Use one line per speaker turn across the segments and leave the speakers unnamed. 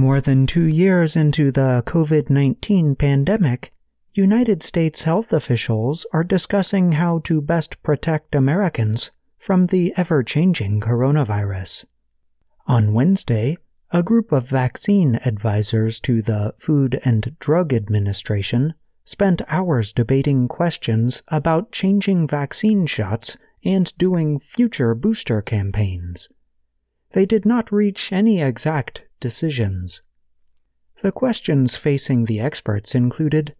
More than two years into the COVID 19 pandemic, United States health officials are discussing how to best protect Americans from the ever changing coronavirus. On Wednesday, a group of vaccine advisors to the Food and Drug Administration spent hours debating questions about changing vaccine shots and doing future booster campaigns. They did not reach any exact decisions. The questions facing the experts included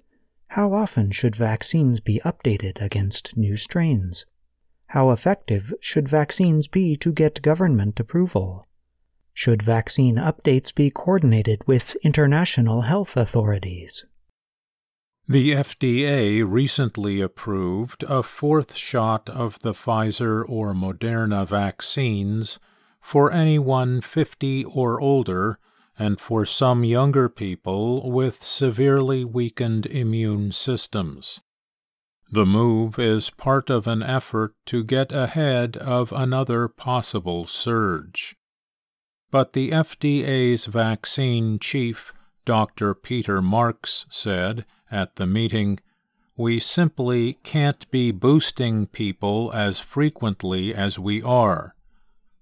how often should vaccines be updated against new strains? How effective should vaccines be to get government approval? Should vaccine updates be coordinated with international health authorities?
The FDA recently approved a fourth shot of the Pfizer or Moderna vaccines for anyone 50 or older and for some younger people with severely weakened immune systems. The move is part of an effort to get ahead of another possible surge. But the FDA's vaccine chief, Dr. Peter Marks, said at the meeting, We simply can't be boosting people as frequently as we are.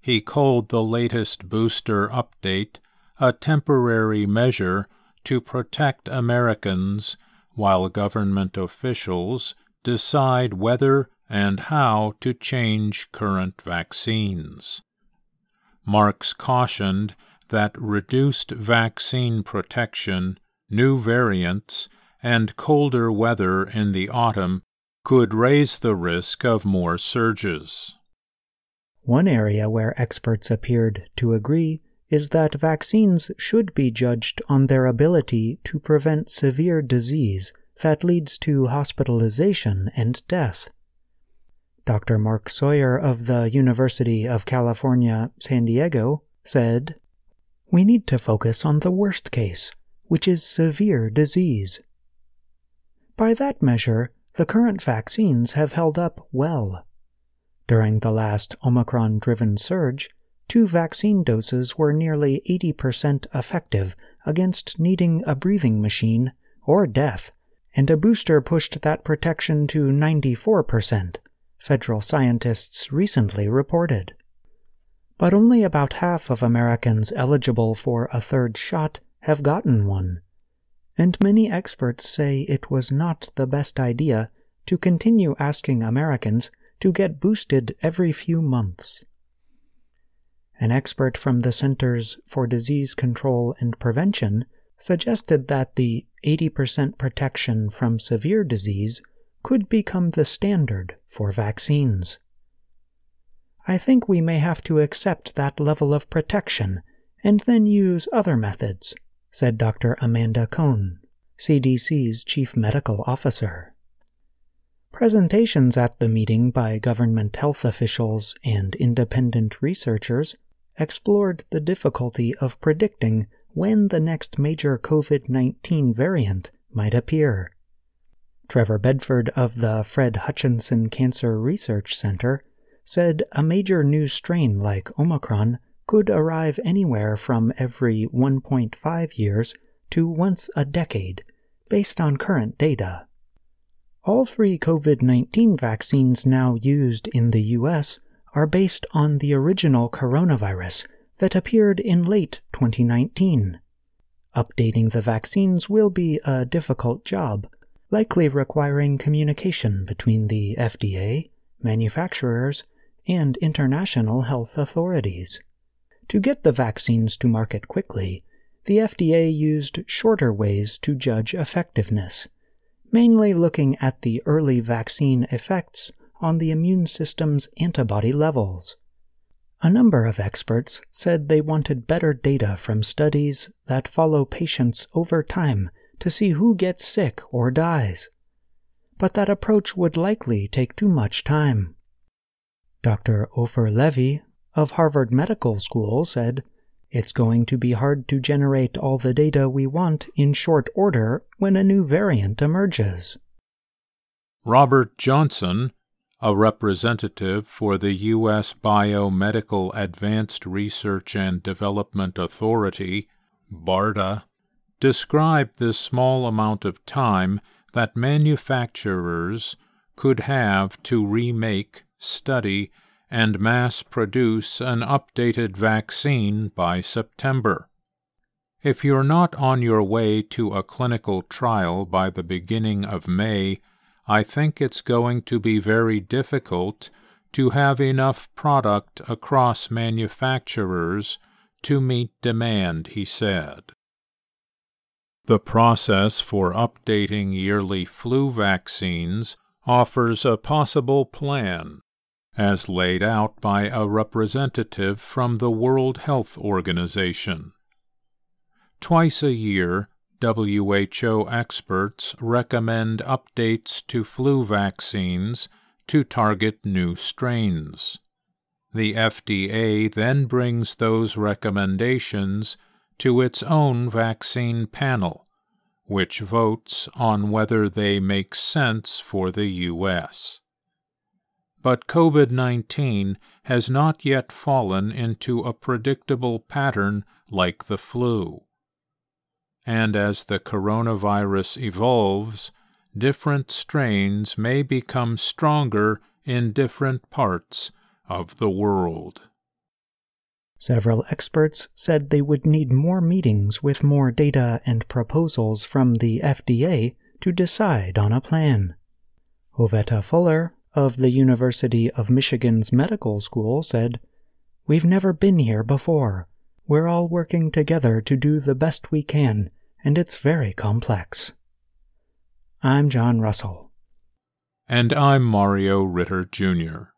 He called the latest booster update a temporary measure to protect Americans while government officials decide whether and how to change current vaccines. Marks cautioned that reduced vaccine protection, new variants, and colder weather in the autumn could raise the risk of more surges.
One area where experts appeared to agree is that vaccines should be judged on their ability to prevent severe disease that leads to hospitalization and death. Dr. Mark Sawyer of the University of California, San Diego, said, We need to focus on the worst case, which is severe disease. By that measure, the current vaccines have held up well. During the last Omicron driven surge, two vaccine doses were nearly 80% effective against needing a breathing machine or death, and a booster pushed that protection to 94%, federal scientists recently reported. But only about half of Americans eligible for a third shot have gotten one, and many experts say it was not the best idea to continue asking Americans to get boosted every few months. An expert from the Centers for Disease Control and Prevention suggested that the 80% protection from severe disease could become the standard for vaccines. I think we may have to accept that level of protection and then use other methods, said Dr. Amanda Cohn, CDC's chief medical officer. Presentations at the meeting by government health officials and independent researchers explored the difficulty of predicting when the next major COVID 19 variant might appear. Trevor Bedford of the Fred Hutchinson Cancer Research Center said a major new strain like Omicron could arrive anywhere from every 1.5 years to once a decade, based on current data. All three COVID 19 vaccines now used in the U.S are based on the original coronavirus that appeared in late 2019. Updating the vaccines will be a difficult job, likely requiring communication between the FDA, manufacturers, and international health authorities. To get the vaccines to market quickly, the FDA used shorter ways to judge effectiveness, mainly looking at the early vaccine effects on the immune system's antibody levels. A number of experts said they wanted better data from studies that follow patients over time to see who gets sick or dies. But that approach would likely take too much time. Dr. Ofer Levy of Harvard Medical School said, It's going to be hard to generate all the data we want in short order when a new variant emerges.
Robert Johnson a representative for the U.S. Biomedical Advanced Research and Development Authority, BARDA, described the small amount of time that manufacturers could have to remake, study, and mass produce an updated vaccine by September. If you're not on your way to a clinical trial by the beginning of May, I think it's going to be very difficult to have enough product across manufacturers to meet demand, he said. The process for updating yearly flu vaccines offers a possible plan, as laid out by a representative from the World Health Organization. Twice a year, WHO experts recommend updates to flu vaccines to target new strains. The FDA then brings those recommendations to its own vaccine panel, which votes on whether they make sense for the U.S. But COVID 19 has not yet fallen into a predictable pattern like the flu. And as the coronavirus evolves, different strains may become stronger in different parts of the world.
Several experts said they would need more meetings with more data and proposals from the FDA to decide on a plan. Oveta Fuller of the University of Michigan's Medical School said, We've never been here before. We're all working together to do the best we can, and it's very complex. I'm John Russell.
And I'm Mario Ritter, Jr.